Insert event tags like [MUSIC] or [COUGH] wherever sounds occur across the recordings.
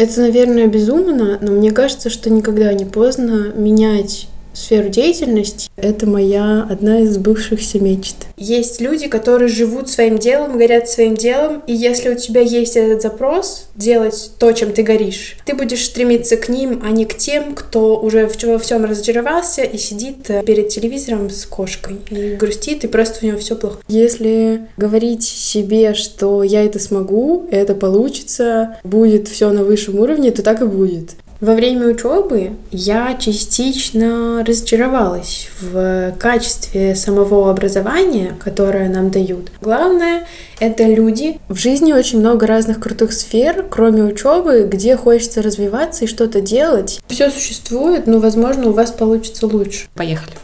Это, наверное, безумно, но мне кажется, что никогда не поздно менять сферу деятельности. Это моя одна из сбывшихся мечт. Есть люди, которые живут своим делом, горят своим делом, и если у тебя есть этот запрос делать то, чем ты горишь, ты будешь стремиться к ним, а не к тем, кто уже во всем разочаровался и сидит э, перед телевизором с кошкой и грустит, и просто у него все плохо. Если говорить себе, что я это смогу, это получится, будет все на высшем уровне, то так и будет. Во время учебы я частично разочаровалась в качестве самого образования, которое нам дают. Главное — это люди. В жизни очень много разных крутых сфер, кроме учебы, где хочется развиваться и что-то делать. Все существует, но, возможно, у вас получится лучше. Поехали.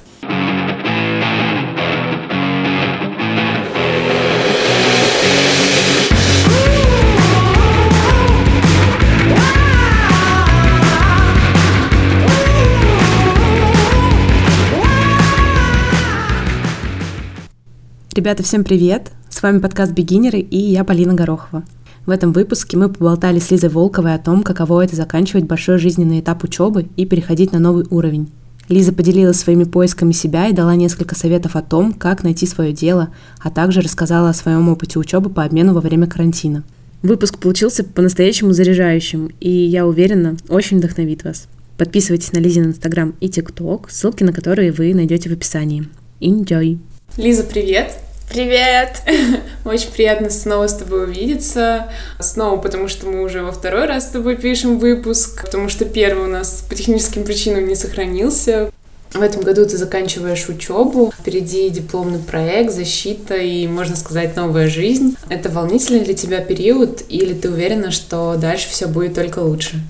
Ребята, всем привет! С вами подкаст «Бегинеры» и я Полина Горохова. В этом выпуске мы поболтали с Лизой Волковой о том, каково это заканчивать большой жизненный этап учебы и переходить на новый уровень. Лиза поделилась своими поисками себя и дала несколько советов о том, как найти свое дело, а также рассказала о своем опыте учебы по обмену во время карантина. Выпуск получился по-настоящему заряжающим, и я уверена, очень вдохновит вас. Подписывайтесь на Лизин Инстаграм и ТикТок, ссылки на которые вы найдете в описании. Enjoy! Лиза, привет! Привет! [LAUGHS] Очень приятно снова с тобой увидеться. Снова, потому что мы уже во второй раз с тобой пишем выпуск, потому что первый у нас по техническим причинам не сохранился. В этом году ты заканчиваешь учебу, впереди дипломный проект, защита и, можно сказать, новая жизнь. Это волнительный для тебя период или ты уверена, что дальше все будет только лучше?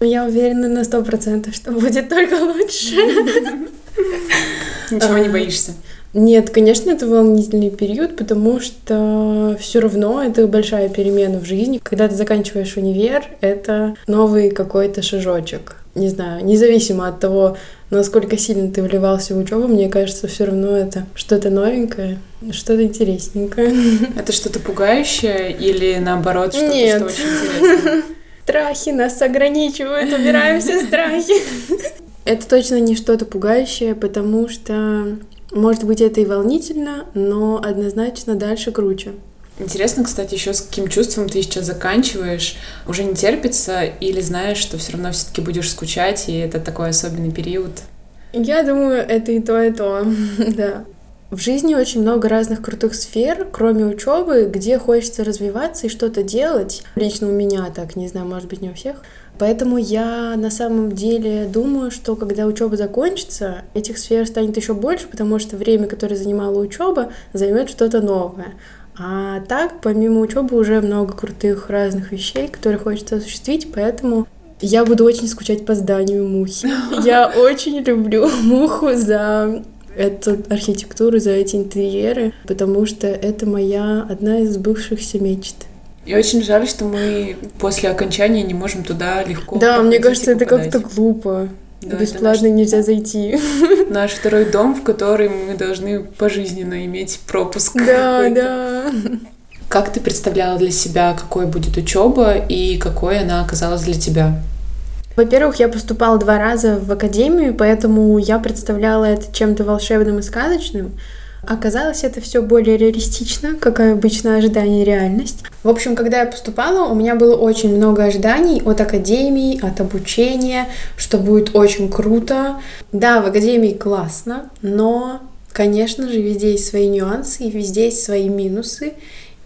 Я уверена на сто процентов, что будет только лучше. Ничего не боишься? Нет, конечно, это волнительный период, потому что все равно это большая перемена в жизни. Когда ты заканчиваешь универ, это новый какой-то шажочек. Не знаю, независимо от того, насколько сильно ты вливался в учебу, мне кажется, все равно это что-то новенькое, что-то интересненькое. [LAUGHS] Это что-то пугающее или наоборот что-то, Нет. что очень интересно? [LAUGHS] Страхи нас ограничивают, убираем все страхи. [LAUGHS] Это точно не что-то пугающее, потому что может быть, это и волнительно, но однозначно дальше круче. Интересно, кстати, еще с каким чувством ты сейчас заканчиваешь? Уже не терпится или знаешь, что все равно все-таки будешь скучать, и это такой особенный период? Я думаю, это и то, и то, [LAUGHS] да. В жизни очень много разных крутых сфер, кроме учебы, где хочется развиваться и что-то делать. Лично у меня так, не знаю, может быть, не у всех. Поэтому я на самом деле думаю, что когда учеба закончится, этих сфер станет еще больше, потому что время, которое занимала учеба, займет что-то новое. А так, помимо учебы, уже много крутых разных вещей, которые хочется осуществить, поэтому я буду очень скучать по зданию мухи. [LAUGHS] Я очень люблю муху за эту архитектуру, за эти интерьеры, потому что это моя одна из бывшихся мечт. И очень жаль, что мы после окончания не можем туда легко. Да, мне кажется, это как-то глупо. Да, Бесплатно наш... нельзя зайти. [LAUGHS] Наш второй дом, в который мы должны пожизненно иметь пропуск. Да, [LAUGHS] да. Как ты представляла для себя, какой будет учеба и какой она оказалась для тебя? Во-первых, я поступала два раза в академию, поэтому я представляла это чем-то волшебным и сказочным. Оказалось, это все более реалистично, как обычно ожидание реальность. В общем, когда я поступала, у меня было очень много ожиданий от академии, от обучения, что будет очень круто. Да, в академии классно, но, конечно же, везде есть свои нюансы и везде есть свои минусы.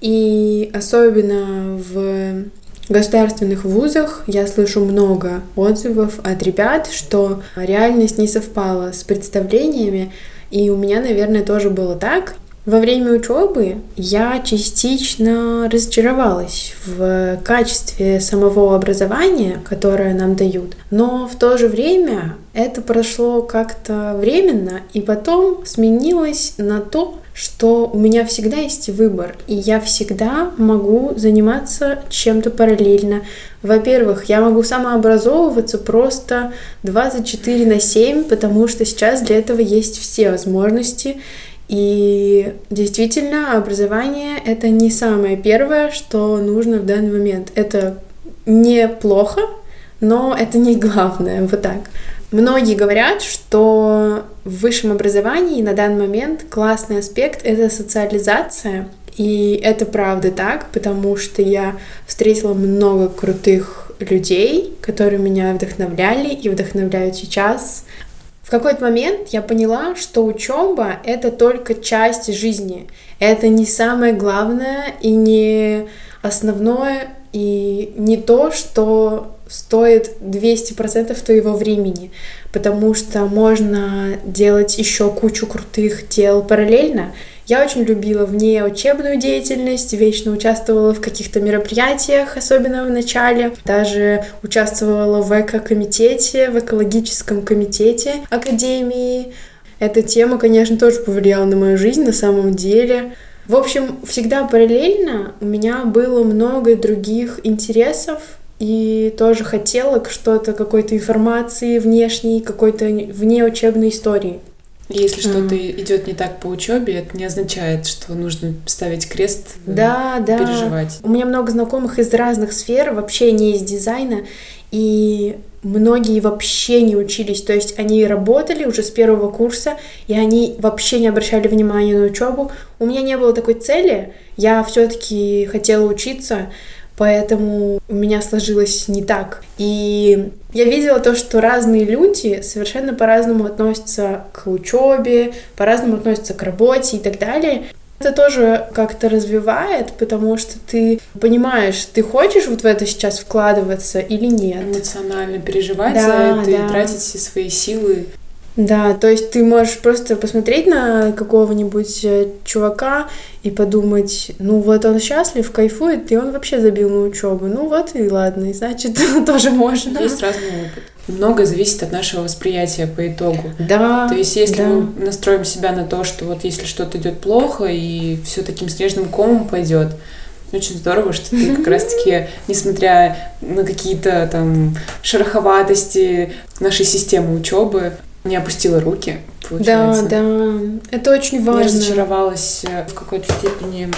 И особенно в государственных вузах я слышу много отзывов от ребят, что реальность не совпала с представлениями, и у меня, наверное, тоже было так. Во время учебы я частично разочаровалась в качестве самого образования, которое нам дают, но в то же время это прошло как-то временно и потом сменилось на то, что у меня всегда есть выбор, и я всегда могу заниматься чем-то параллельно. Во-первых, я могу самообразовываться просто 24 на 7, потому что сейчас для этого есть все возможности. И действительно, образование — это не самое первое, что нужно в данный момент. Это неплохо, но это не главное, вот так. Многие говорят, что в высшем образовании на данный момент классный аспект — это социализация, и это правда так, потому что я встретила много крутых людей, которые меня вдохновляли и вдохновляют сейчас. В какой-то момент я поняла, что учеба — это только часть жизни. Это не самое главное и не основное, и не то, что стоит 200% твоего времени, потому что можно делать еще кучу крутых дел параллельно. Я очень любила вне учебную деятельность, вечно участвовала в каких-то мероприятиях, особенно в начале. Даже участвовала в эко-комитете, в экологическом комитете Академии. Эта тема, конечно, тоже повлияла на мою жизнь на самом деле. В общем, всегда параллельно у меня было много других интересов, и тоже хотела что-то, какой-то информации внешней, какой-то внеучебной истории. Если что-то идет не так по учебе, это не означает, что нужно ставить крест, да, да. переживать. У меня много знакомых из разных сфер, вообще не из дизайна, и многие вообще не учились, то есть они работали уже с первого курса, и они вообще не обращали внимания на учебу. У меня не было такой цели, я все-таки хотела учиться, поэтому у меня сложилось не так. И я видела то, что разные люди совершенно по-разному относятся к учебе, по-разному относятся к работе и так далее. Это тоже как-то развивает, потому что ты понимаешь, ты хочешь вот в это сейчас вкладываться или нет. Эмоционально переживать да, за это да. и тратить все свои силы. Да, то есть ты можешь просто посмотреть на какого-нибудь э, чувака и подумать, ну вот он счастлив, кайфует, и он вообще забил на учебу. Ну вот и ладно, и значит [LAUGHS] тоже можно. Есть разный опыт. Многое зависит от нашего восприятия по итогу. Да. То есть, если да. мы настроим себя на то, что вот если что-то идет плохо и все таким снежным комом пойдет, очень здорово, что ты как раз-таки, [LAUGHS] несмотря на какие-то там шероховатости нашей системы учебы, не опустила руки, получается. Да, да, это очень важно. Не разочаровалась э, в какой-то степени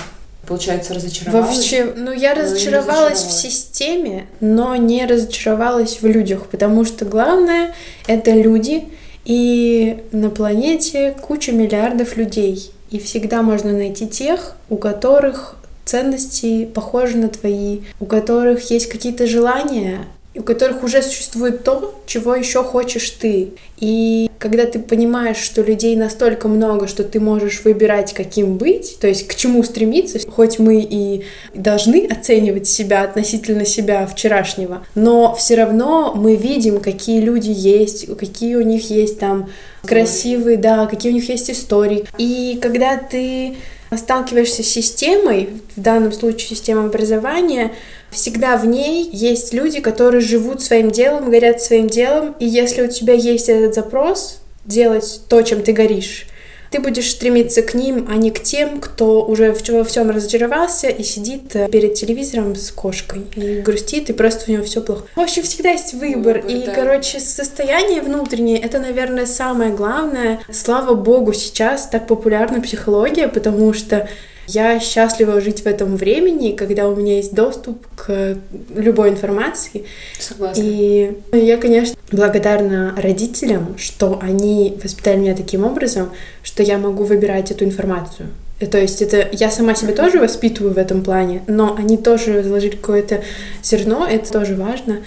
Получается, разочаровалась? Вообще, ну я разочаровалась, разочаровалась в системе, но не разочаровалась в людях, потому что главное — это люди, и на планете куча миллиардов людей. И всегда можно найти тех, у которых ценности похожи на твои, у которых есть какие-то желания, у которых уже существует то, чего еще хочешь ты. И когда ты понимаешь, что людей настолько много, что ты можешь выбирать, каким быть, то есть к чему стремиться, хоть мы и должны оценивать себя относительно себя вчерашнего, но все равно мы видим, какие люди есть, какие у них есть там красивые, да, какие у них есть истории. И когда ты сталкиваешься с системой, в данном случае система образования, всегда в ней есть люди, которые живут своим делом, горят своим делом, и если у тебя есть этот запрос делать то, чем ты горишь, ты будешь стремиться к ним, а не к тем, кто уже во всем разочаровался и сидит э, перед телевизором с кошкой и грустит, и просто у него все плохо. В общем, всегда есть выбор. выбор и, да. короче, состояние внутреннее это, наверное, самое главное. Слава богу, сейчас так популярна психология, потому что я счастлива жить в этом времени, когда у меня есть доступ к любой информации. Согласна. И я, конечно, благодарна родителям, что они воспитали меня таким образом, что я могу выбирать эту информацию. И, то есть это я сама себя тоже воспитываю в этом плане, но они тоже заложили какое-то зерно, это тоже важно.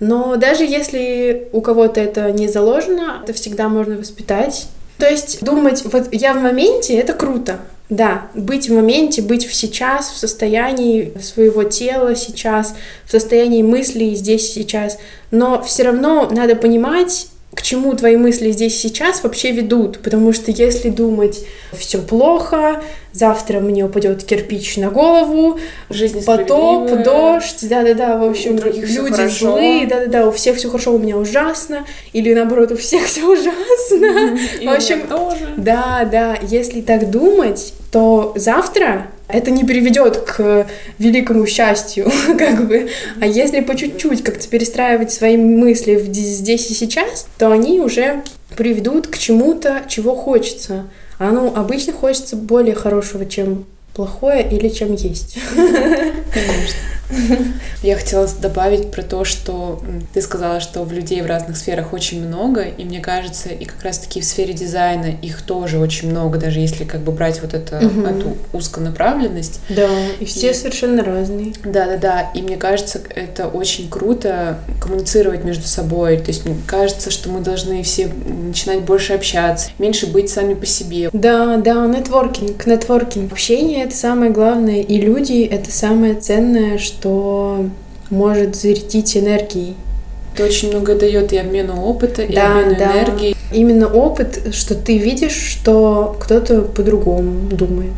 Но даже если у кого-то это не заложено, это всегда можно воспитать. То есть думать, вот я в моменте, это круто, да, быть в моменте, быть в сейчас, в состоянии своего тела сейчас, в состоянии мыслей здесь сейчас. Но все равно надо понимать, к чему твои мысли здесь сейчас вообще ведут. Потому что если думать, все плохо, завтра мне упадет кирпич на голову, Жизнь потоп, дождь, да-да-да, в общем, люди злые, да-да-да, у всех все хорошо, у меня ужасно, или наоборот, у всех все [LAUGHS] ужасно. В общем, тоже. Да, да, если так думать, то завтра это не приведет к великому счастью, [LAUGHS] как бы. А если по чуть-чуть как-то перестраивать свои мысли здесь и сейчас, то они уже приведут к чему-то, чего хочется. А ну, обычно хочется более хорошего, чем плохое или чем есть. Конечно. Я хотела добавить про то, что ты сказала, что в людей в разных сферах очень много, и мне кажется, и как раз-таки в сфере дизайна их тоже очень много, даже если как бы брать вот это, угу. эту узконаправленность. Да, и все и... совершенно разные. Да-да-да, и мне кажется, это очень круто коммуницировать между собой, то есть мне кажется, что мы должны все начинать больше общаться, меньше быть сами по себе. Да, да, нетворкинг, нетворкинг. Общение — это самое главное, и люди — это самое ценное, что может зарядить энергией. Это очень много дает и обмену опыта, и да, обмену да. энергии. Именно опыт, что ты видишь, что кто-то по-другому думает.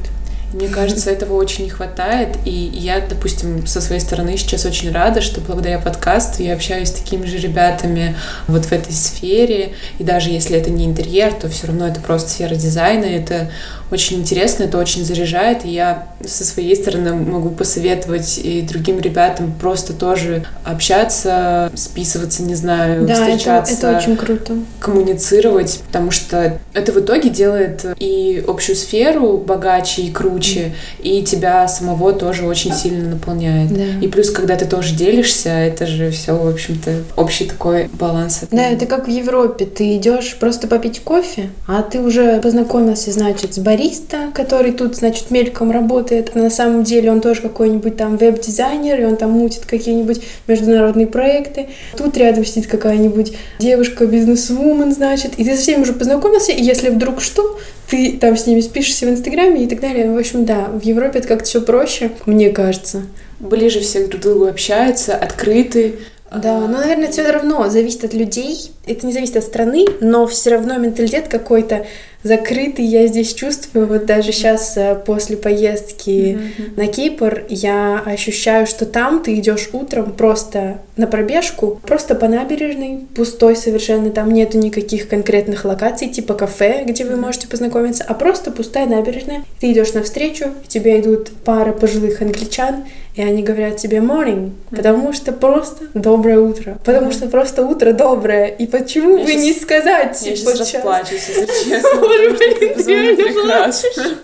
Мне кажется, этого очень не хватает, и я, допустим, со своей стороны сейчас очень рада, что благодаря подкасту я общаюсь с такими же ребятами вот в этой сфере, и даже если это не интерьер, то все равно это просто сфера дизайна, это очень интересно, это очень заряжает, и я со своей стороны могу посоветовать и другим ребятам просто тоже общаться, списываться, не знаю, да, встречаться. Это, это очень круто. Коммуницировать, потому что это в итоге делает и общую сферу богаче и круче, и тебя самого тоже очень сильно наполняет. Да. И плюс, когда ты тоже делишься, это же все, в общем-то, общий такой баланс. Да, это как в Европе. Ты идешь просто попить кофе, а ты уже познакомился, значит, с баристом, бариста, который тут, значит, мельком работает, а на самом деле он тоже какой-нибудь там веб-дизайнер, и он там мутит какие-нибудь международные проекты. Тут рядом сидит какая-нибудь девушка, бизнес-вумен, значит, и ты со всеми уже познакомился, и если вдруг что, ты там с ними спишешься в Инстаграме и так далее. В общем, да, в Европе это как-то все проще, мне кажется. Ближе все друг к другу общаются, открыты, да, но, наверное, все равно зависит от людей. Это не зависит от страны, но все равно менталитет какой-то закрытый я здесь чувствую. Вот даже сейчас э, после поездки mm-hmm. на Кипр я ощущаю, что там ты идешь утром просто на пробежку, просто по набережной, пустой совершенно, там нету никаких конкретных локаций, типа кафе, где вы можете познакомиться, а просто пустая набережная. Ты идешь навстречу, к тебе идут пара пожилых англичан, и они говорят тебе morning, потому что просто доброе утро, потому что просто утро доброе, и почему я бы сейчас, не сказать? Я сейчас расплачусь, если [LAUGHS] честно потому что это безумно прекрасно.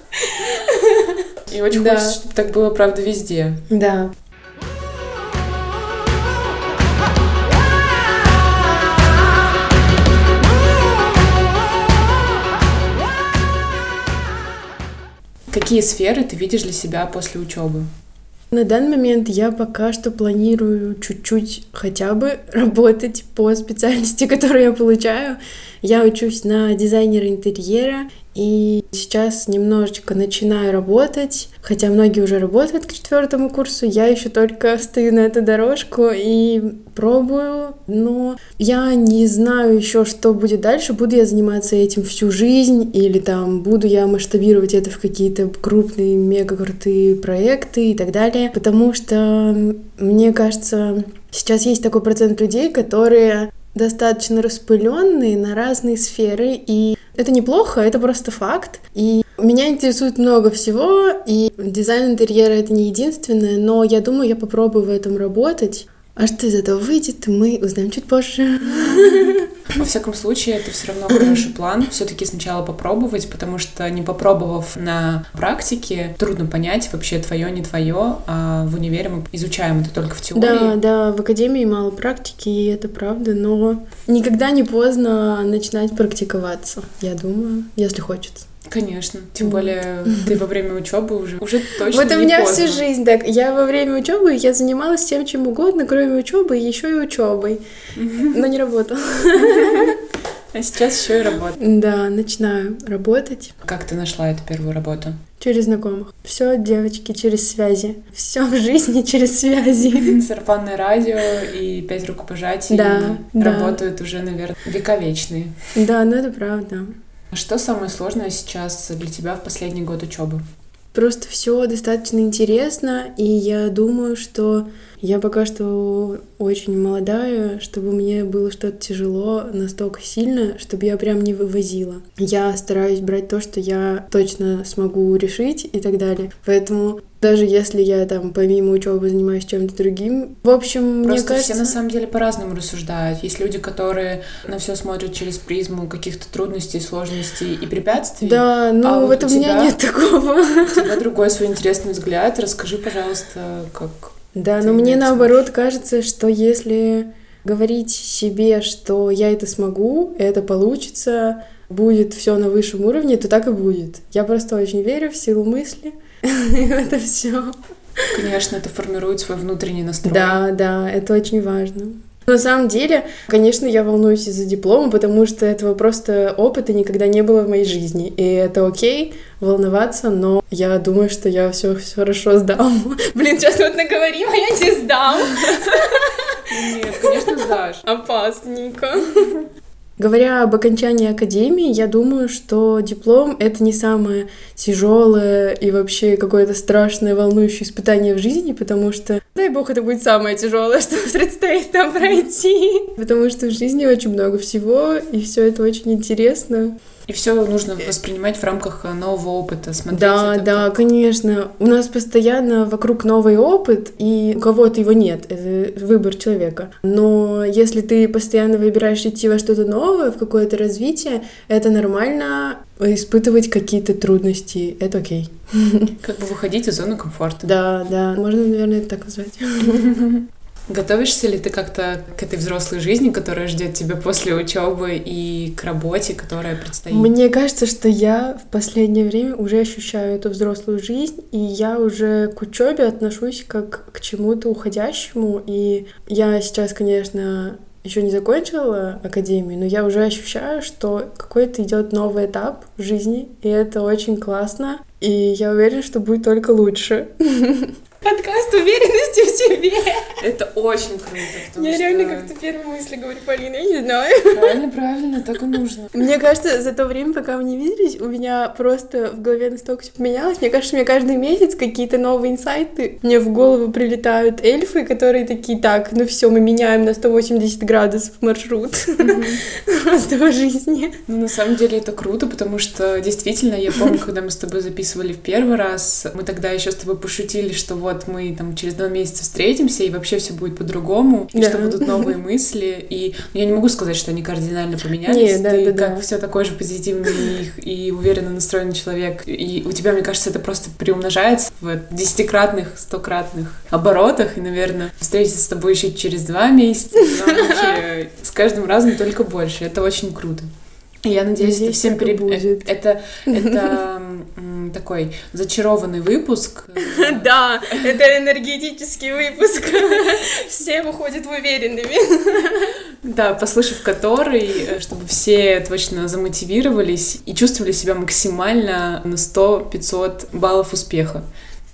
И очень да. хочется, чтобы так было, правда, везде. Да. Какие сферы ты видишь для себя после учебы? На данный момент я пока что планирую чуть-чуть хотя бы [LAUGHS] работать по специальности, [LAUGHS] которую я получаю. Я учусь на дизайнера интерьера, и сейчас немножечко начинаю работать, хотя многие уже работают к четвертому курсу, я еще только [LAUGHS] стою на эту дорожку и пробую, но я не знаю еще, что будет дальше, буду я заниматься этим всю жизнь или там буду я масштабировать это в какие-то крупные, мега крутые проекты и так далее, потому что мне кажется, сейчас есть такой процент людей, которые достаточно распыленные на разные сферы, и это неплохо, это просто факт. И меня интересует много всего, и дизайн интерьера — это не единственное, но я думаю, я попробую в этом работать. А что из этого выйдет, мы узнаем чуть позже. [LAUGHS] Во всяком случае, это все равно хороший [CLEARS THROAT] план. Все-таки сначала попробовать, потому что не попробовав на практике, трудно понять вообще твое, не твое. А в универе мы изучаем это только в теории. Да, да, в академии мало практики, и это правда, но никогда не поздно начинать практиковаться, я думаю, если хочется. Конечно. Тем более ты во время учебы уже уже точно. Вот у меня всю жизнь так. Я во время учебы я занималась всем чем угодно, кроме учебы, еще и учебой. Но не работала. А сейчас еще и работа. Да, начинаю работать. Как ты нашла эту первую работу? Через знакомых. Все, девочки, через связи. Все в жизни [LAUGHS] через связи. Сарафанное радио и пять рукопожатий да, работают да. уже, наверное, вековечные. Да, ну это правда. Что самое сложное сейчас для тебя в последний год учебы? Просто все достаточно интересно, и я думаю, что я пока что очень молодая, чтобы мне было что-то тяжело настолько сильно, чтобы я прям не вывозила. Я стараюсь брать то, что я точно смогу решить и так далее. Поэтому даже если я там помимо учебы занимаюсь чем-то другим. В общем, Просто мне кажется... все на самом деле по-разному рассуждают. Есть люди, которые на все смотрят через призму каких-то трудностей, сложностей и препятствий. Да, ну а вот, вот у, тебя, меня нет такого. У тебя другой свой интересный взгляд. Расскажи, пожалуйста, как Да, но мне это наоборот кажется, что если говорить себе, что я это смогу, это получится, будет все на высшем уровне, то так и будет. Я просто очень верю в силу мысли. [LAUGHS] Это все. Конечно, это формирует свой внутренний настрой. Да, да, это очень важно. На самом деле, конечно, я волнуюсь из-за диплома, потому что этого просто опыта никогда не было в моей жизни. И это окей волноваться, но я думаю, что я все хорошо сдам. [LAUGHS] Блин, сейчас вот наговорим, а я не сдам. Нет, конечно, сдашь. [LAUGHS] Опасненько. Говоря об окончании академии, я думаю, что диплом — это не самое тяжелое и вообще какое-то страшное, волнующее испытание в жизни, потому что, дай бог, это будет самое тяжелое, [LAUGHS] что предстоит нам пройти. Потому что в жизни очень много всего, и все это очень интересно. И все нужно воспринимать в рамках нового опыта, смотреть. Да, это да, как- конечно. У нас постоянно вокруг новый опыт, и у кого-то его нет. Это выбор человека. Но если ты постоянно выбираешь идти во что-то новое, в какое-то развитие, это нормально испытывать какие-то трудности. Это окей. Как бы выходить из зоны комфорта. Да, да. Можно, наверное, это так назвать. [LAUGHS] Готовишься ли ты как-то к этой взрослой жизни, которая ждет тебя после учебы и к работе, которая предстоит? Мне кажется, что я в последнее время уже ощущаю эту взрослую жизнь, и я уже к учебе отношусь как к чему-то уходящему. И я сейчас, конечно, еще не закончила академию, но я уже ощущаю, что какой-то идет новый этап в жизни, и это очень классно. И я уверена, что будет только лучше. [LAUGHS] Подкаст уверенности в себе. Это очень круто. Я реально как-то первые мысли говорю, Полина, я не знаю. Правильно, правильно, так и нужно. Мне кажется, за то время, пока мы не виделись, у меня просто в голове настолько все поменялось. Мне кажется, мне каждый месяц какие-то новые инсайты. Мне в голову прилетают эльфы, которые такие, так, ну все, мы меняем на 180 градусов маршрут [LAUGHS] просто по жизни. Ну, на самом деле это круто, потому что действительно, я помню, когда мы с тобой записывали в первый раз, мы тогда еще с тобой пошутили, что вот мы там через два месяца встретимся, и вообще все будет по-другому, и Да. что будут новые мысли. И ну, я не могу сказать, что они кардинально поменялись. Не, да, Ты да, да. как все такой же позитивный и, и уверенно настроенный человек. И у тебя, мне кажется, это просто приумножается в десятикратных, стократных оборотах. И, наверное, встретиться с тобой еще через два месяца, но вообще с каждым разом только больше. Это очень круто. Я надеюсь, это Надеюсь, всем пере... будет. Это, это [LAUGHS] такой зачарованный выпуск. [LAUGHS] Да, это энергетический выпуск. [LAUGHS] Все выходят уверенными. Да, послушав который, э, чтобы все точно замотивировались и чувствовали себя максимально на 100-500 баллов успеха.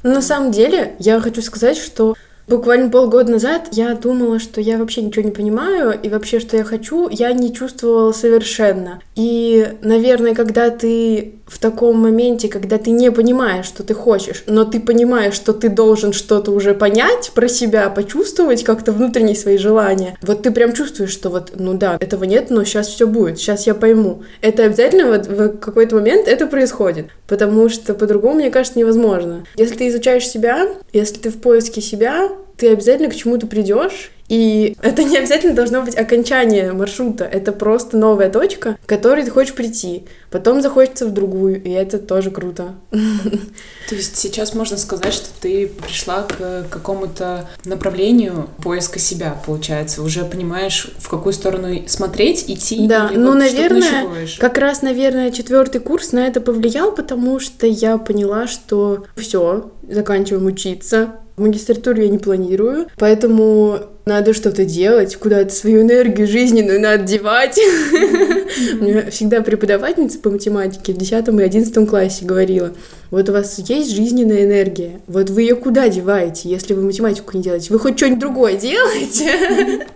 На самом деле, я хочу сказать, что буквально полгода назад я думала, что я вообще ничего не понимаю, и вообще, что я хочу, я не чувствовала совершенно. И, наверное, когда ты в таком моменте, когда ты не понимаешь, что ты хочешь, но ты понимаешь, что ты должен что-то уже понять про себя, почувствовать как-то внутренние свои желания, вот ты прям чувствуешь, что вот, ну да, этого нет, но сейчас все будет, сейчас я пойму. Это обязательно вот в какой-то момент это происходит, потому что по-другому, мне кажется, невозможно. Если ты изучаешь себя, если ты в поиске себя, ты обязательно к чему-то придешь, и это не обязательно должно быть окончание маршрута, это просто новая точка, к которой ты хочешь прийти. Потом захочется в другую, и это тоже круто. То есть сейчас можно сказать, что ты пришла к какому-то направлению поиска себя, получается. Уже понимаешь, в какую сторону смотреть, идти. Да, или ну, вот наверное? Как раз, наверное, четвертый курс на это повлиял, потому что я поняла, что все, заканчиваем учиться. Магистратуру я не планирую, поэтому надо что-то делать, куда-то свою энергию жизненную надо девать. У меня всегда преподавательница по математике в 10 и 11 классе говорила, вот у вас есть жизненная энергия, вот вы ее куда деваете, если вы математику не делаете? Вы хоть что-нибудь другое делаете?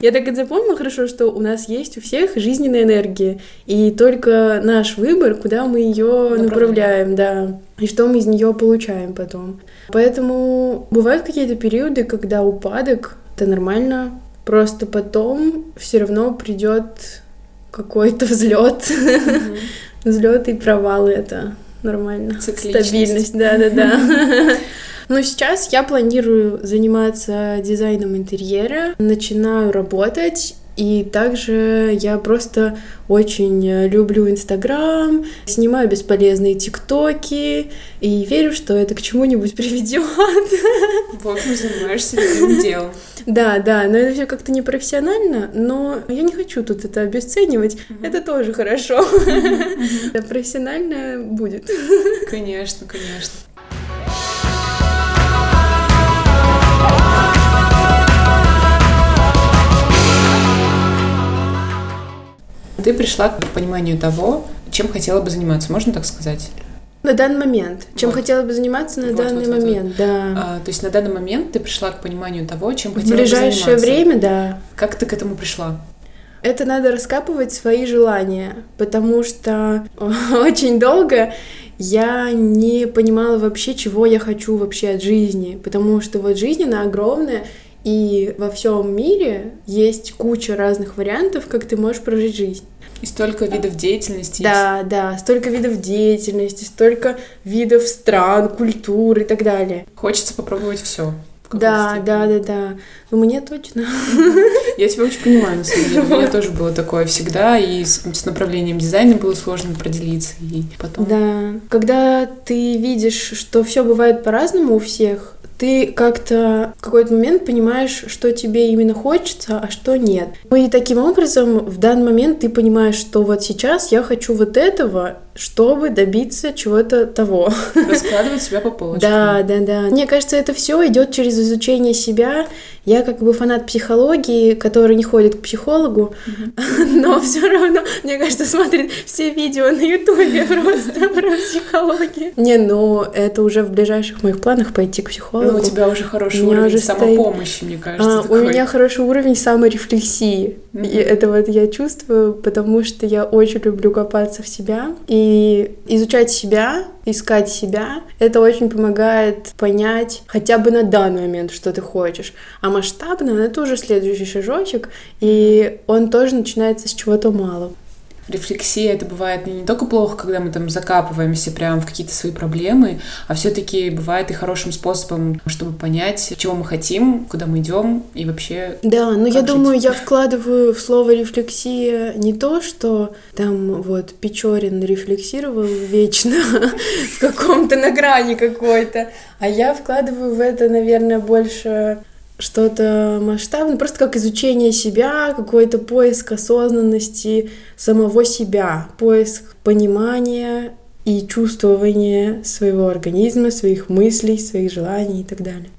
Я так и запомнила хорошо, что у нас есть у всех жизненная энергия, и только наш выбор, куда мы ее направляем, да, и что мы из нее получаем потом. Поэтому бывают какие-то периоды, когда упадок, это нормально, просто потом все равно придет какой-то взлет, [LAUGHS] взлет и провал это нормально. Стабильность, да-да-да. [LAUGHS] Но сейчас я планирую заниматься дизайном интерьера, начинаю работать, И также я просто очень люблю Инстаграм, снимаю бесполезные ТикТоки и верю, что это к чему-нибудь [LAUGHS] приведет. В общем, занимаешься любимым делом. [LAUGHS] Да, да, но это все как-то непрофессионально, но я не хочу тут это обесценивать. Mm-hmm. Это тоже хорошо. Mm-hmm. [LAUGHS] Профессионально будет. Конечно, конечно. Ты пришла к пониманию того, чем хотела бы заниматься, можно так сказать? На данный момент. Чем вот. хотела бы заниматься на вот, данный вот, момент, вот. да. А, то есть на данный момент ты пришла к пониманию того, чем хотела бы заниматься. В ближайшее время, да. Как ты к этому пришла? Это надо раскапывать свои желания, потому что [LAUGHS] очень долго я не понимала вообще, чего я хочу вообще от жизни, потому что вот жизнь, она огромная, и во всем мире есть куча разных вариантов, как ты можешь прожить жизнь. И столько видов деятельности. Да, есть. да, столько видов деятельности, столько видов стран, культур и так далее. Хочется попробовать все. Да, да, да, да. Ну, мне точно. Я тебя очень понимаю, на самом деле. У меня тоже было такое всегда, и с, с направлением дизайна было сложно определиться. И потом... Да. Когда ты видишь, что все бывает по-разному у всех, ты как-то в какой-то момент понимаешь, что тебе именно хочется, а что нет. Ну и таким образом в данный момент ты понимаешь, что вот сейчас я хочу вот этого, чтобы добиться чего-то того. Раскладывать себя по полочкам. Да, да, да. Мне кажется, это все идет через изучение себя. Я как бы фанат психологии, который не ходит к психологу, [LAUGHS] но все равно, мне кажется, смотрит все видео на Ютубе просто про психологию. Не, ну это уже в ближайших моих планах пойти к психологу. Ну у тебя уже хороший уровень самопомощи, мне кажется. А, у меня хороший уровень саморефлексии. Это вот я чувствую, потому что я очень люблю копаться в себя. И изучать себя, искать себя, это очень помогает понять хотя бы на данный момент, что ты хочешь. А масштабно это уже следующий шажочек, и он тоже начинается с чего-то малого рефлексия это бывает не, только плохо, когда мы там закапываемся прямо в какие-то свои проблемы, а все-таки бывает и хорошим способом, чтобы понять, чего мы хотим, куда мы идем и вообще. Да, но я жить. думаю, я вкладываю в слово рефлексия не то, что там вот Печорин рефлексировал вечно [LAUGHS] в каком-то на грани какой-то, а я вкладываю в это, наверное, больше что-то масштабное, просто как изучение себя, какой-то поиск осознанности самого себя, поиск понимания и чувствования своего организма, своих мыслей, своих желаний и так далее.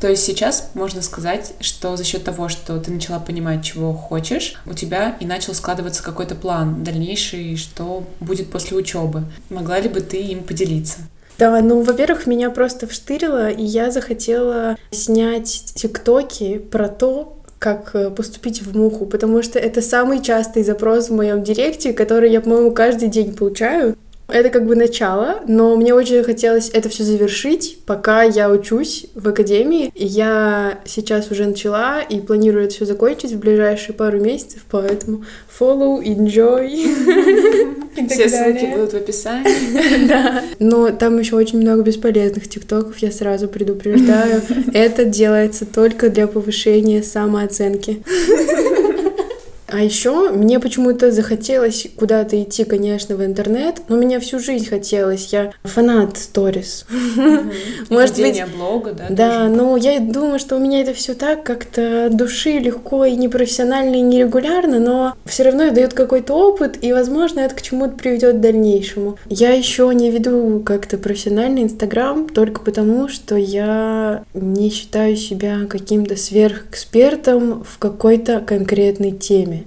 То есть сейчас можно сказать, что за счет того, что ты начала понимать, чего хочешь, у тебя и начал складываться какой-то план дальнейший, что будет после учебы. Могла ли бы ты им поделиться? Да, ну, во-первых, меня просто вштырило, и я захотела снять тиктоки про то, как э, поступить в муху, потому что это самый частый запрос в моем директе, который я, по-моему, каждый день получаю. Это как бы начало, но мне очень хотелось это все завершить, пока я учусь в академии. Я сейчас уже начала и планирую это все закончить в ближайшие пару месяцев, поэтому follow, enjoy. [LAUGHS] Все ссылки будут в описании. [LAUGHS] Да. Но там еще очень много бесполезных тиктоков, я сразу предупреждаю. [LAUGHS] Это делается только для повышения самооценки. А еще мне почему-то захотелось куда-то идти, конечно, в интернет, но мне всю жизнь хотелось. Я фанат сторис. Может быть, блога, да? Да, но я думаю, что у меня это все так как-то души легко и непрофессионально и нерегулярно, но все равно это дает какой-то опыт, и, возможно, это к чему-то приведет к дальнейшему. Я еще не веду как-то профессиональный Инстаграм только потому, что я не считаю себя каким-то сверхэкспертом в какой-то конкретной теме.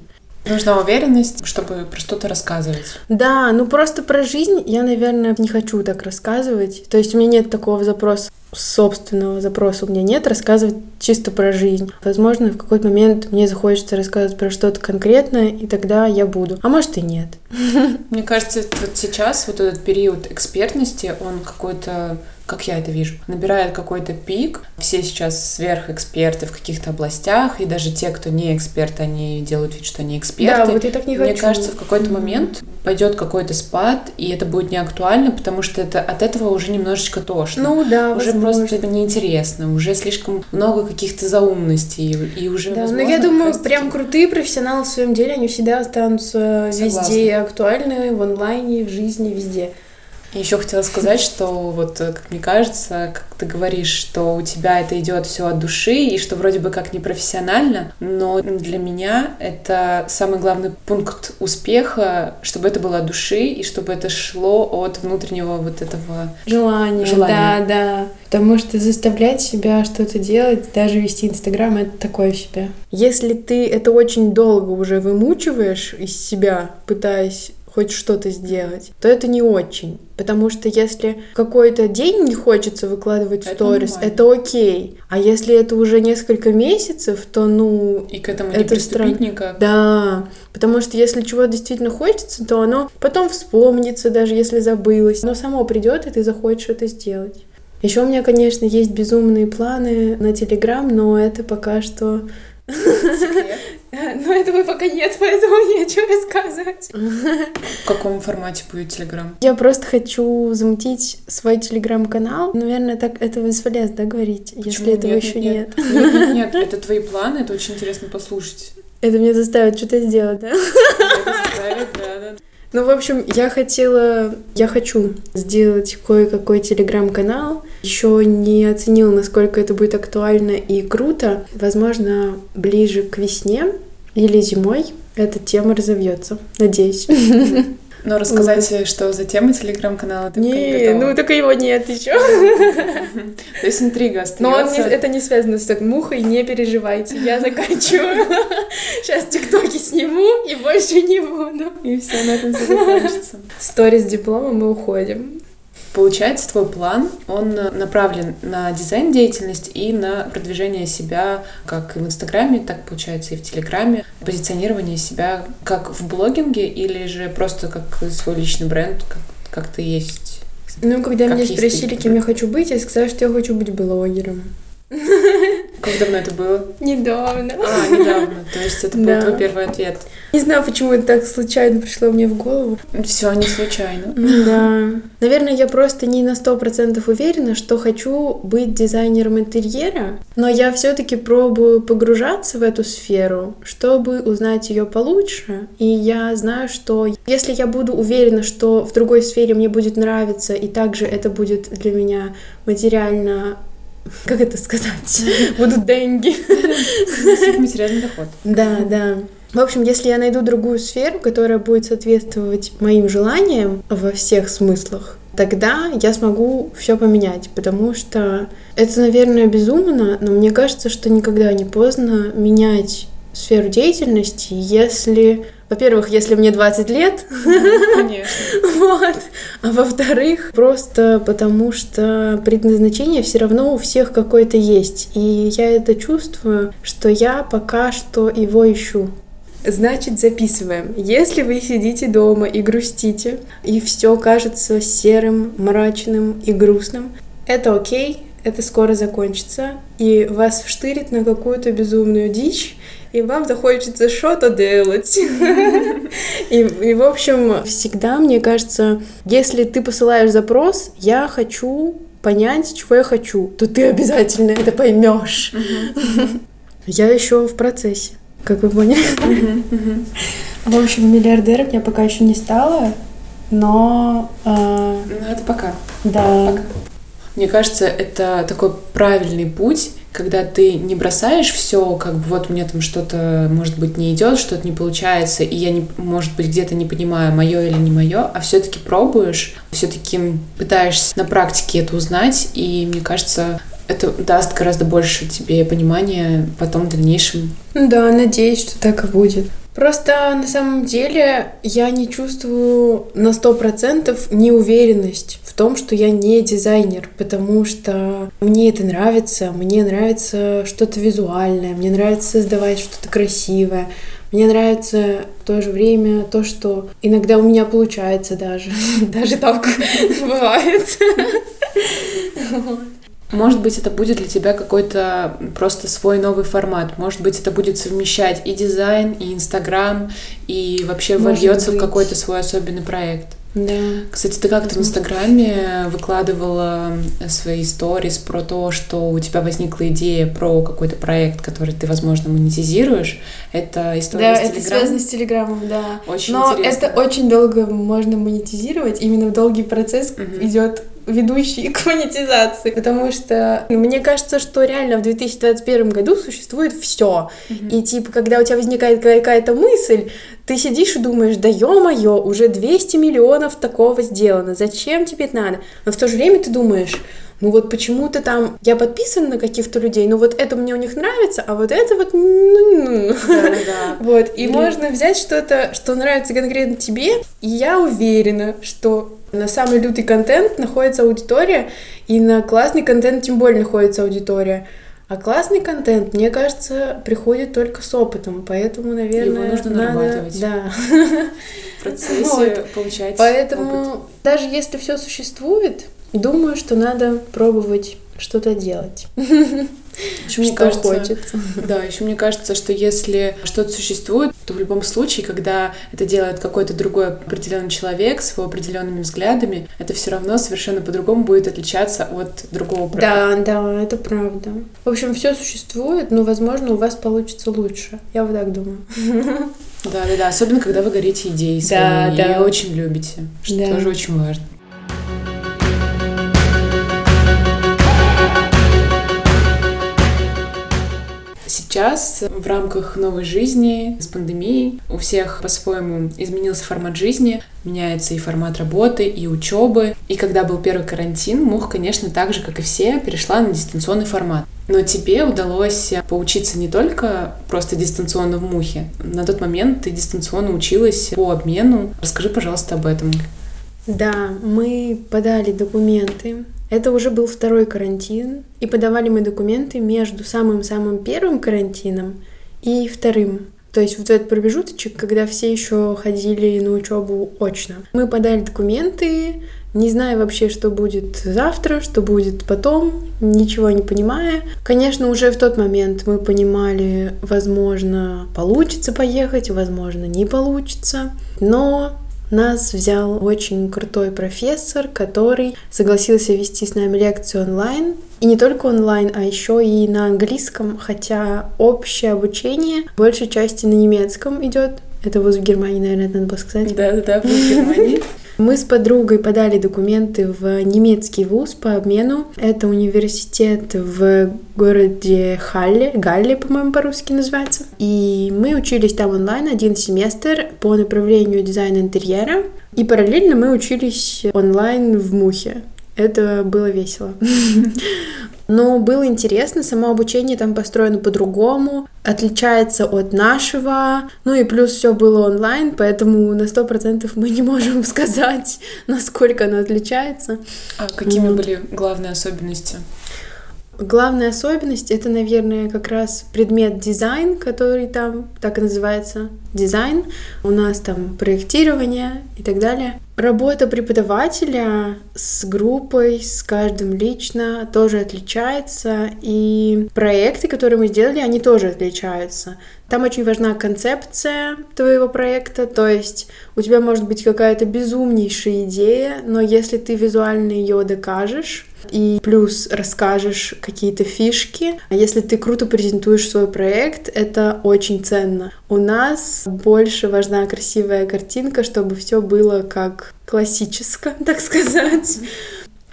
Нужна уверенность, чтобы про что-то рассказывать. Да, ну просто про жизнь я, наверное, не хочу так рассказывать. То есть у меня нет такого запроса, собственного запроса у меня нет, рассказывать чисто про жизнь. Возможно, в какой-то момент мне захочется рассказывать про что-то конкретное, и тогда я буду. А может и нет. [LAUGHS] Мне кажется, вот сейчас вот этот период экспертности, он какой-то как я это вижу, набирает какой-то пик. Все сейчас сверхэксперты в каких-то областях, и даже те, кто не эксперты, они делают вид, что они эксперты. Да, вот я так не Мне хочу. кажется, в какой-то момент пойдет какой-то спад, и это будет не актуально, потому что это от этого уже немножечко тошно. Ну да, уже возможно. просто неинтересно, уже слишком много каких-то заумностей, и уже, Да, но возможно, я думаю, прям крутые профессионалы в своем деле, они всегда останутся Согласна. везде актуальны, в онлайне, в жизни, везде. И еще хотела сказать, что вот, э, как мне кажется, как ты говоришь, что у тебя это идет все от души, и что вроде бы как непрофессионально, но для меня это самый главный пункт успеха, чтобы это было от души, и чтобы это шло от внутреннего вот этого... Желание, Желание. да, да. Потому что заставлять себя что-то делать, даже вести Инстаграм, это такое в себя. Если ты это очень долго уже вымучиваешь из себя, пытаясь хоть что-то сделать, то это не очень. Потому что если какой-то день не хочется выкладывать Это сторис, нормально. это окей. А если это уже несколько месяцев, то ну И к этому не Это приступить странно. никак. Да, потому что если чего действительно хочется, то оно потом вспомнится, даже если забылось. Оно само придет, и ты захочешь это сделать. Еще у меня, конечно, есть безумные планы на Телеграм, но это пока что... Секрет. [LAUGHS] Но этого пока нет, поэтому нечего рассказывать. В каком формате будет Телеграм? Я просто хочу замутить свой телеграм-канал. Наверное, так это бесполезно да, говорить, если Почему? этого Нет, еще нет, нет. Нет, нет, нет, [LAUGHS] это твои планы, это очень интересно послушать. Это меня заставит что-то сделать, да? Это заставит, да, да. Ну, в общем, я хотела, я хочу сделать кое-какой телеграм-канал. Еще не оценила, насколько это будет актуально и круто. Возможно, ближе к весне или зимой эта тема разовьется. Надеюсь. [LAUGHS] Но рассказать, что за тема телеграм-канала, ты не ну только его нет еще. [LAUGHS] То есть интрига Но он не- остается. это не связано с мухой, не переживайте. Я [LAUGHS] заканчиваю. Сейчас тиктоки сниму и больше не буду. И все, на этом закончится. Сторис диплома мы уходим. Получается, твой план, он направлен на дизайн-деятельность и на продвижение себя как и в Инстаграме, так получается и в Телеграме, позиционирование себя как в блогинге или же просто как свой личный бренд, как, как ты есть. Ну, когда Как меня спросили, кем я хочу быть, я сказала, что я хочу быть блогером. [LAUGHS] Как давно это было? Недавно. А, недавно. То есть это был Да. твой первый ответ. Не знаю, почему это так случайно пришло мне в голову. Все не случайно. [LAUGHS] Да. Наверное, я просто не на сто процентов уверена, что хочу быть дизайнером интерьера, но я все-таки пробую погружаться в эту сферу, чтобы узнать ее получше. И я знаю, что если я буду уверена, что в другой сфере мне будет нравиться, и также это будет для меня материально как это сказать? [LAUGHS] Будут деньги. Приносить материальный доход. Да, да. В общем, если я найду другую сферу, которая будет соответствовать моим желаниям во всех смыслах, тогда я смогу все поменять, потому что это, наверное, безумно, но мне кажется, что никогда не поздно менять сферу деятельности, если, во-первых, если мне 20 лет, [LAUGHS] Конечно. вот. А во-вторых, просто потому что предназначение все равно у всех какое-то есть. И я это чувствую, что я пока что его ищу. Значит, записываем. Если вы сидите дома и грустите, и все кажется серым, мрачным и грустным, это окей, это скоро закончится, и вас вштырит на какую-то безумную дичь, и вам захочется что-то делать. [LAUGHS] И, и, в общем, всегда, мне кажется, если ты посылаешь запрос, я хочу понять, чего я хочу, то ты обязательно это поймешь. Я еще в процессе, как вы поняли. В общем, миллиардером я пока еще не стала, но э, Ну, это пока. да. Пока. Мне кажется, это такой правильный путь, когда ты не бросаешь все, как бы вот меня там что-то, может быть, не идет, что-то не получается, и я, не, может быть, где-то не понимаю, мое или не мое, а все-таки пробуешь, все-таки пытаешься на практике это узнать, и мне кажется, это даст гораздо больше тебе понимания потом в дальнейшем. Ну Да, надеюсь, что так и будет. Просто на самом деле я не чувствую на сто процентов неуверенность в том, что я не дизайнер, потому что мне это нравится, мне нравится что-то визуальное, мне нравится создавать что-то красивое, мне нравится в то же время то, что иногда у меня получается даже, [LAUGHS] даже так [LAUGHS] бывает. [LAUGHS] Может быть, это будет для тебя какой-то просто свой новый формат. Может быть, это будет совмещать и дизайн, и Инстаграм, и вообще вольется в какой-то свой особенный проект. Да. Кстати, ты как-то в Инстаграме выкладывала свои сторис про то, что у тебя возникла идея про какой-то проект, который ты, возможно, монетизируешь. Это история да, с это Телеграмом. связано с Телеграмом, да. Очень Но интересно. это очень долго можно монетизировать. Именно долгий процесс Мгм. идет ведущий к монетизации. Потому что мне кажется, что реально в 2021 году существует все. И типа, когда у тебя возникает какая-то мысль, ты сидишь и думаешь, да ё-моё, уже 200 миллионов такого сделано, зачем тебе это надо? Но в то же время ты думаешь, ну вот почему-то там я подписана на каких-то людей, ну вот это мне у них нравится, а вот это вот... ну-ну-ну». Да-да-да. [LAUGHS] Вот, и Или- можно взять что-то, что нравится конкретно тебе, и я уверена, что на самый лютый контент находится аудитория, и на классный контент тем более находится аудитория. А классный контент, мне кажется, приходит только с опытом, поэтому, наверное, нужно надо- нарабатывать. Да. В процессе [LAUGHS] Вот. получать опыт. Поэтому даже если все существует, думаю, что надо пробовать что-то делать. [LAUGHS] Еще мне что кажется, хочется. Да, еще мне кажется, что если что-то существует, то в любом случае, когда это делает какой-то другой определенный человек с его определенными взглядами, это все равно совершенно по-другому будет отличаться от другого проекта. Да, да, это правда. В общем, все существует, но, возможно, у вас получится лучше. Я вот так думаю. Да, да, да. Особенно, когда вы горите идеей Да, своей да. и очень любите, что Да. тоже очень важно. Сейчас в рамках новой жизни с пандемией у всех по-своему изменился формат жизни, меняется и формат работы, и учебы. И когда был первый карантин, Мух, конечно, так же, как и все, перешла на дистанционный формат. Но тебе удалось поучиться не только просто дистанционно в Мухе. На тот момент ты дистанционно училась по обмену. Расскажи, пожалуйста, об этом. Да, мы подали документы. Это уже был второй карантин. И подавали мы документы между самым-самым первым карантином и вторым. То есть вот этот промежуточек, когда все еще ходили на учебу очно. Мы подали документы, не зная вообще, что будет завтра, что будет потом, ничего не понимая. Конечно, уже в тот момент мы понимали, возможно, получится поехать, возможно, не получится. Но нас взял очень крутой профессор, который согласился вести с нами лекцию онлайн. И не только онлайн, а еще и на английском, хотя общее обучение в большей части на немецком идет. Это вуз в Германии, наверное, надо было сказать. Да-да-да, в Германии. [LAUGHS] Мы с подругой подали документы в немецкий вуз по обмену. Это университет в городе Халле, Галле, по-моему, по-русски называется. И мы учились там онлайн один семестр по направлению дизайна интерьера. И параллельно мы учились онлайн в Мухе. Это было весело. [LAUGHS] Но было интересно, само обучение там построено по-другому, отличается от нашего, ну и плюс все было онлайн, поэтому на сто процентов мы не можем [LAUGHS] сказать, насколько оно отличается. А какими Вот. были главные особенности? Главная особенность это, наверное, как раз предмет дизайн, который там так и называется дизайн. У нас там проектирование и так далее. Работа преподавателя с группой, с каждым лично тоже отличается. И проекты, которые мы сделали, они тоже отличаются. Там очень важна концепция твоего проекта, то есть у тебя может быть какая-то безумнейшая идея, но если ты визуально ее докажешь, и плюс расскажешь какие-то фишки. А если ты круто презентуешь свой проект, это очень ценно. У нас больше важна красивая картинка, чтобы все было как классическое, [LAUGHS] так сказать.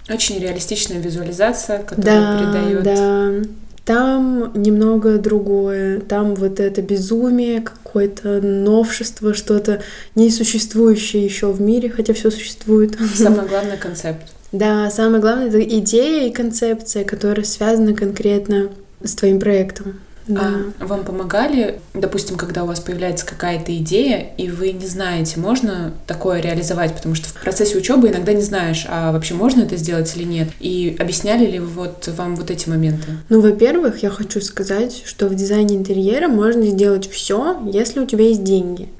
Очень реалистичная визуализация, которая Да, передает да. Там немного другое. Там вот это безумие, какое-то новшество, что-то несуществующее еще в мире, хотя все существует. [LAUGHS] самое главное концепт. Да, самое главное это идея и концепция, которая связана конкретно с твоим проектом. Да. А вам помогали, допустим, когда у вас появляется какая-то идея, и вы не знаете, можно такое реализовать, потому что в процессе учебы иногда не знаешь, а вообще можно это сделать или нет. И объясняли ли вот вам вот эти моменты? Ну, во-первых, я хочу сказать, что в дизайне интерьера можно сделать все, если у тебя есть деньги. [LAUGHS]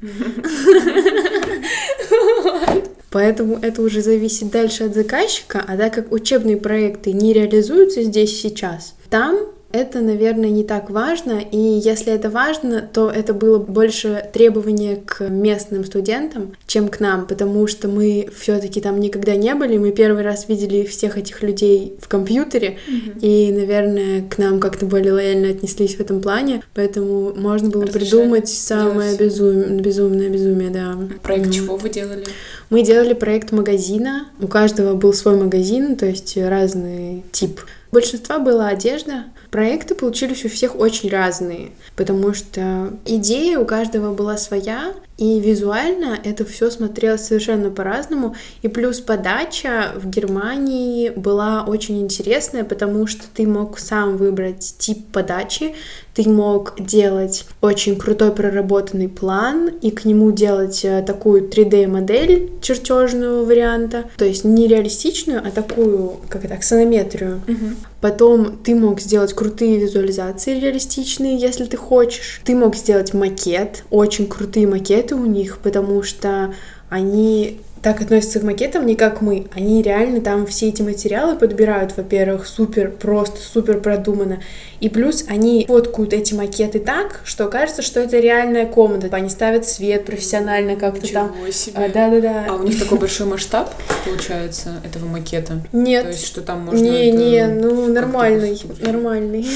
Поэтому это уже зависит дальше от заказчика, а так как учебные проекты не реализуются здесь сейчас, там это, наверное, не так важно, и если это важно, то это было больше требование к местным студентам, чем к нам, потому что мы все-таки там никогда не были, мы первый раз видели всех этих людей в компьютере, mm-hmm. и, наверное, к нам как-то более лояльно отнеслись в этом плане, поэтому можно было Разрешали придумать самое безум... безумное безумие, да. Проект mm-hmm. чего вы делали? Мы делали проект магазина, у каждого был свой магазин, то есть разный тип. Большинства была одежда, Проекты получились у всех очень разные, потому что идея у каждого была своя, и визуально это все смотрелось совершенно по-разному. И плюс подача в Германии была очень интересная, потому что ты мог сам выбрать тип подачи, ты мог делать очень крутой проработанный план и к нему делать э, такую 3D-модель чертежного варианта, то есть не реалистичную, а такую, как это, аксонометрию. Угу. Потом ты мог сделать крутые визуализации реалистичные, если ты хочешь. Ты мог сделать макет, очень крутые макеты у них, потому что они так относятся к макетам не как мы. Они реально там все эти материалы подбирают, во-первых, супер просто, супер продуманно. И плюс они фоткают эти макеты так, что кажется, что это реальная комната. Они ставят свет профессионально как-то там. Себе. Да-да-да. А у них такой большой масштаб, получается, этого макета? Нет. То есть, что там можно... Не, не, ну нормальный, нормальный.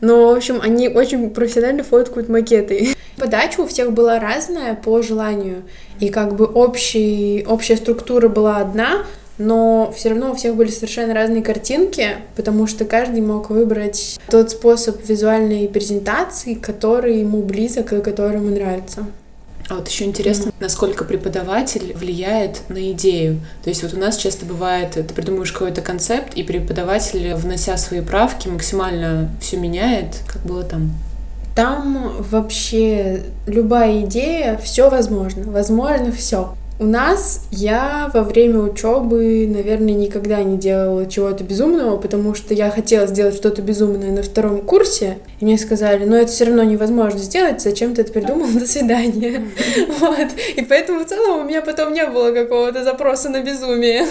Но, в общем, они очень профессионально фоткают макеты. Подача у всех была разная по желанию. И как бы общий, общая структура была одна, но все равно у всех были совершенно разные картинки, потому что каждый мог выбрать тот способ визуальной презентации, который ему близок и который ему нравится. А вот еще интересно, mm-hmm. насколько преподаватель влияет на идею. То есть вот у нас часто бывает, ты придумываешь какой-то концепт, и преподаватель, внося свои правки, максимально все меняет, как было там. Там вообще любая идея, все возможно, возможно все. У нас я во время учебы, наверное, никогда не делала чего-то безумного, потому что я хотела сделать что-то безумное на втором курсе, и мне сказали, ну это все равно невозможно сделать, зачем ты это придумал, до свидания. Вот. И поэтому в целом у меня потом не было какого-то запроса на безумие.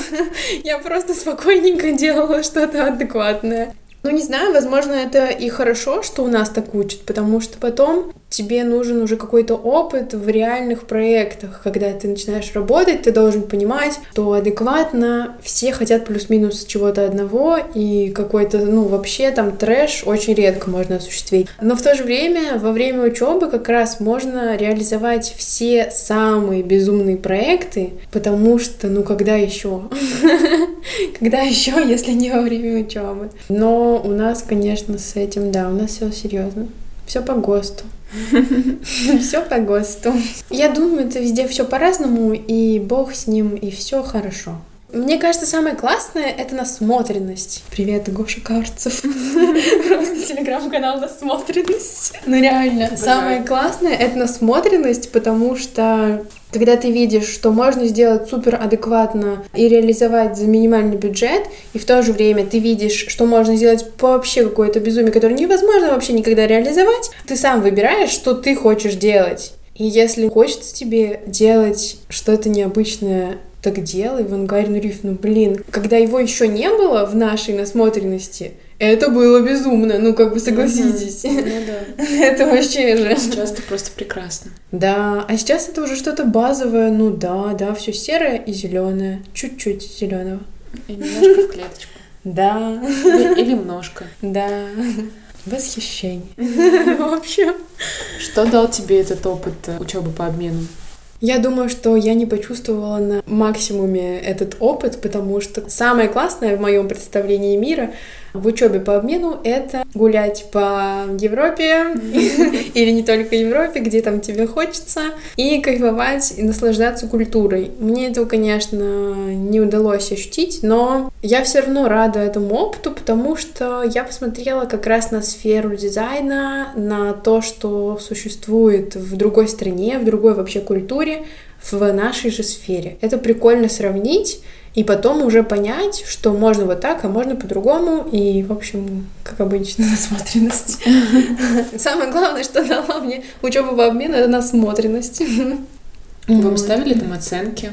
Я просто спокойненько делала что-то адекватное. Ну, не знаю, возможно, это и хорошо, что у нас так учат, потому что потом тебе нужен уже какой-то опыт в реальных проектах. Когда ты начинаешь работать, ты должен понимать, что адекватно все хотят плюс-минус чего-то одного, и какой-то, ну, вообще там трэш очень редко можно осуществить. Но в то же время, во время учебы как раз можно реализовать все самые безумные проекты, потому что, ну, когда еще? [LAUGHS] Когда еще, если не во время учебы? Но у нас, конечно, с этим, да, у нас все серьезно. Все по ГОСТу. [LAUGHS] Все по ГОСТу. Я думаю, это везде все по-разному, и Бог с ним, и все хорошо. Мне кажется, самое классное — это насмотренность. Привет, Гоша Карцев. Просто телеграм-канал «Насмотренность». Ну реально, самое классное — это насмотренность, потому что когда ты видишь, что можно сделать супер адекватно и реализовать за минимальный бюджет, и в то же время ты видишь, что можно сделать вообще какое-то безумие, которое невозможно вообще никогда реализовать, ты сам выбираешь, что ты хочешь делать. И если хочется тебе делать что-то необычное так делай, Ван Гарин Риф, ну блин, когда его еще не было в нашей насмотренности, это было безумно, ну как бы согласитесь. Ну, да. [LAUGHS] это вообще же. Сейчас это просто прекрасно. Да, а сейчас это уже что-то базовое, ну да, да, все серое и зеленое, чуть-чуть зеленого. И немножко в клеточку. [LAUGHS] Да. Или, немножко. Да. Восхищение. [LAUGHS] В общем. Что дал тебе этот опыт учебы по обмену? Я думаю, что я не почувствовала на максимуме этот опыт, потому что самое классное в моем представлении мира в учебе по обмену это гулять по Европе [LAUGHS] или не только Европе, где там тебе хочется, и кайфовать и наслаждаться культурой. Мне этого, конечно, не удалось ощутить, но я все равно рада этому опыту, потому что я посмотрела как раз на сферу дизайна, на то, что существует в другой стране, в другой вообще культуре, в нашей же сфере. Это прикольно сравнить, и потом уже понять, что можно вот так, а можно по-другому. И, в общем, как обычно, [LAUGHS] насмотренность. [LAUGHS] Самое главное, что дала мне учеба по обмену, это насмотренность. Вам ставили там оценки?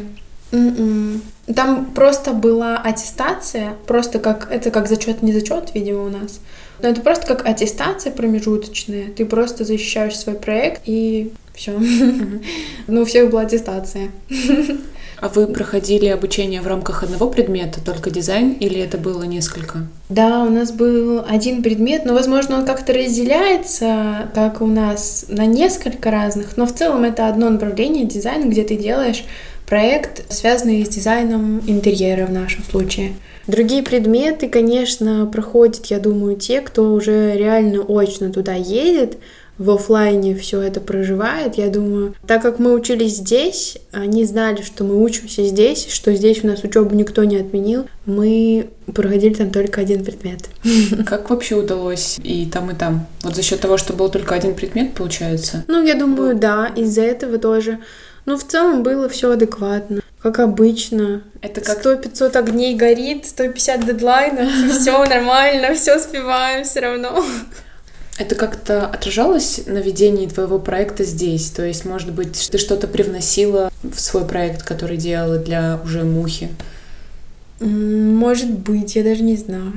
М-м. Там просто была аттестация, просто как это как зачет, не зачет, видимо, у нас. Но это просто как аттестация промежуточная. Ты просто защищаешь свой проект и все. [LAUGHS] Ну, у всех была аттестация. [LAUGHS] А вы проходили обучение в рамках одного предмета, только дизайн, или это было несколько? Да, у нас был один предмет, но, возможно, он как-то разделяется, как у нас, на несколько разных, но в целом это одно направление дизайна, где ты делаешь проект, связанный с дизайном интерьера в нашем случае. Другие предметы, конечно, проходят, я думаю, те, кто уже реально очно туда едет, в офлайне все это проживает, я думаю, так как мы учились здесь, они знали, что мы учимся здесь, что здесь у нас учебу никто не отменил, мы проходили там только один предмет. [LAUGHS] Как вообще удалось и там, и там? Вот за счет того, что был только один предмет, получается? Ну, я думаю, да, из-за этого тоже. Ну, в целом было все адекватно, как обычно. Это как... 100-500 огней горит, 150 дедлайнов, [LAUGHS] все нормально, все успеваем все равно. Это как-то отражалось на ведении твоего проекта здесь? То есть, может быть, ты что-то привносила в свой проект, который делала для уже мухи? Может быть, я даже не знаю.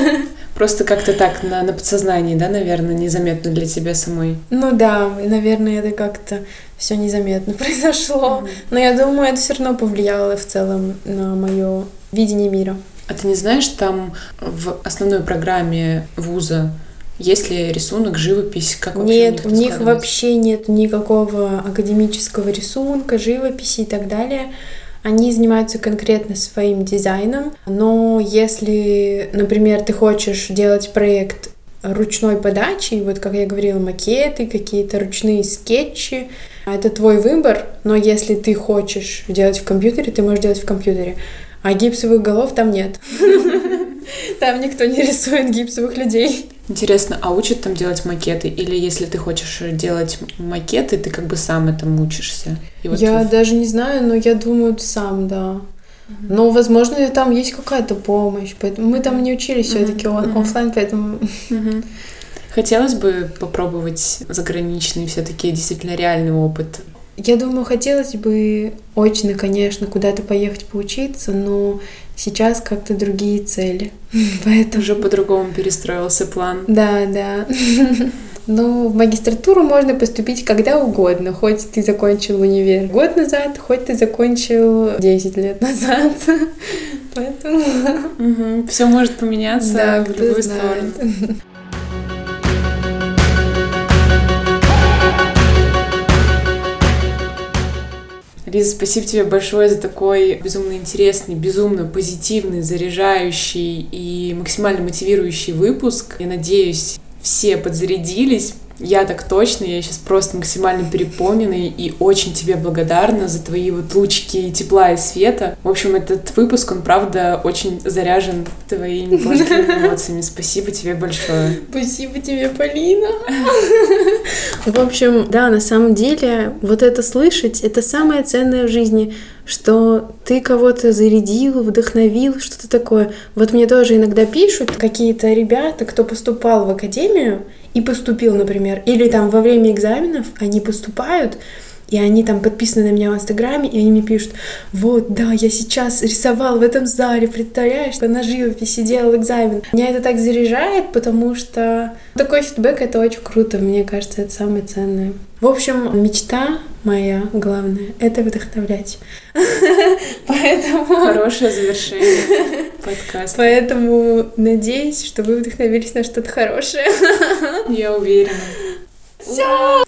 [LAUGHS] Просто как-то так на, на подсознании, да, наверное, незаметно для тебя самой. Ну да, наверное, это как-то все незаметно [LAUGHS] произошло. Mm-hmm. Но я думаю, это все равно повлияло в целом на мое видение мира. А ты не знаешь, там в основной программе вуза есть ли рисунок, живопись? Как нет, у них, у них вообще нет никакого академического рисунка, живописи и так далее. Они занимаются конкретно своим дизайном, но если, например, ты хочешь делать проект ручной подачи, вот как я говорила, макеты, какие-то ручные скетчи, это твой выбор, но если ты хочешь делать в компьютере, ты можешь делать в компьютере. А гипсовых голов там нет. [LAUGHS] Там никто не рисует гипсовых людей. Интересно, а учат там делать макеты? Или если ты хочешь делать макеты, ты как бы сам этому учишься? вот я ты... даже не знаю, но я думаю, сам, да. Но, возможно, там есть какая-то помощь. Поэтому мы там не учились все-таки mm-hmm. офлайн, поэтому. Mm-hmm. Хотелось бы попробовать заграничный, все-таки действительно реальный опыт. Я думаю, хотелось бы очно, конечно, куда-то поехать поучиться, но Сейчас как-то другие цели. [LAUGHS] Поэтому... Уже по-другому перестроился план. Да, да. [LAUGHS] Ну, в магистратуру можно поступить когда угодно, хоть ты закончил универ год назад, хоть ты закончил 10 лет [LAUGHS] назад. Поэтому... Все может поменяться в любую сторону. Лиза, спасибо тебе большое за такой безумно интересный, безумно позитивный, заряжающий и максимально мотивирующий выпуск. Я надеюсь, все подзарядились, я так точно, я сейчас просто максимально переполненный и очень тебе благодарна за твои вот лучики тепла и света. В общем, этот выпуск, он правда очень заряжен твоими [LAUGHS] положительными эмоциями. Спасибо тебе большое. Спасибо тебе, Полина. [LAUGHS] В общем, да, на самом деле, вот это слышать, это самое ценное в жизни, что ты кого-то зарядил, вдохновил, что-то такое. Вот мне тоже иногда пишут какие-то ребята, кто поступал в академию, и поступил, например, или там во время экзаменов они поступают, и они там подписаны на меня в Инстаграме, и они мне пишут, вот, да, я сейчас рисовал в этом зале, представляешь, на живописи делал экзамен. Меня это так заряжает, потому что такой фидбэк — это очень круто, мне кажется, это самое ценное. В общем, мечта моя главная — это вдохновлять. [LAUGHS] Поэтому... Хорошее завершение подкаста. Поэтому надеюсь, что вы вдохновились на что-то хорошее. Я уверена. Все!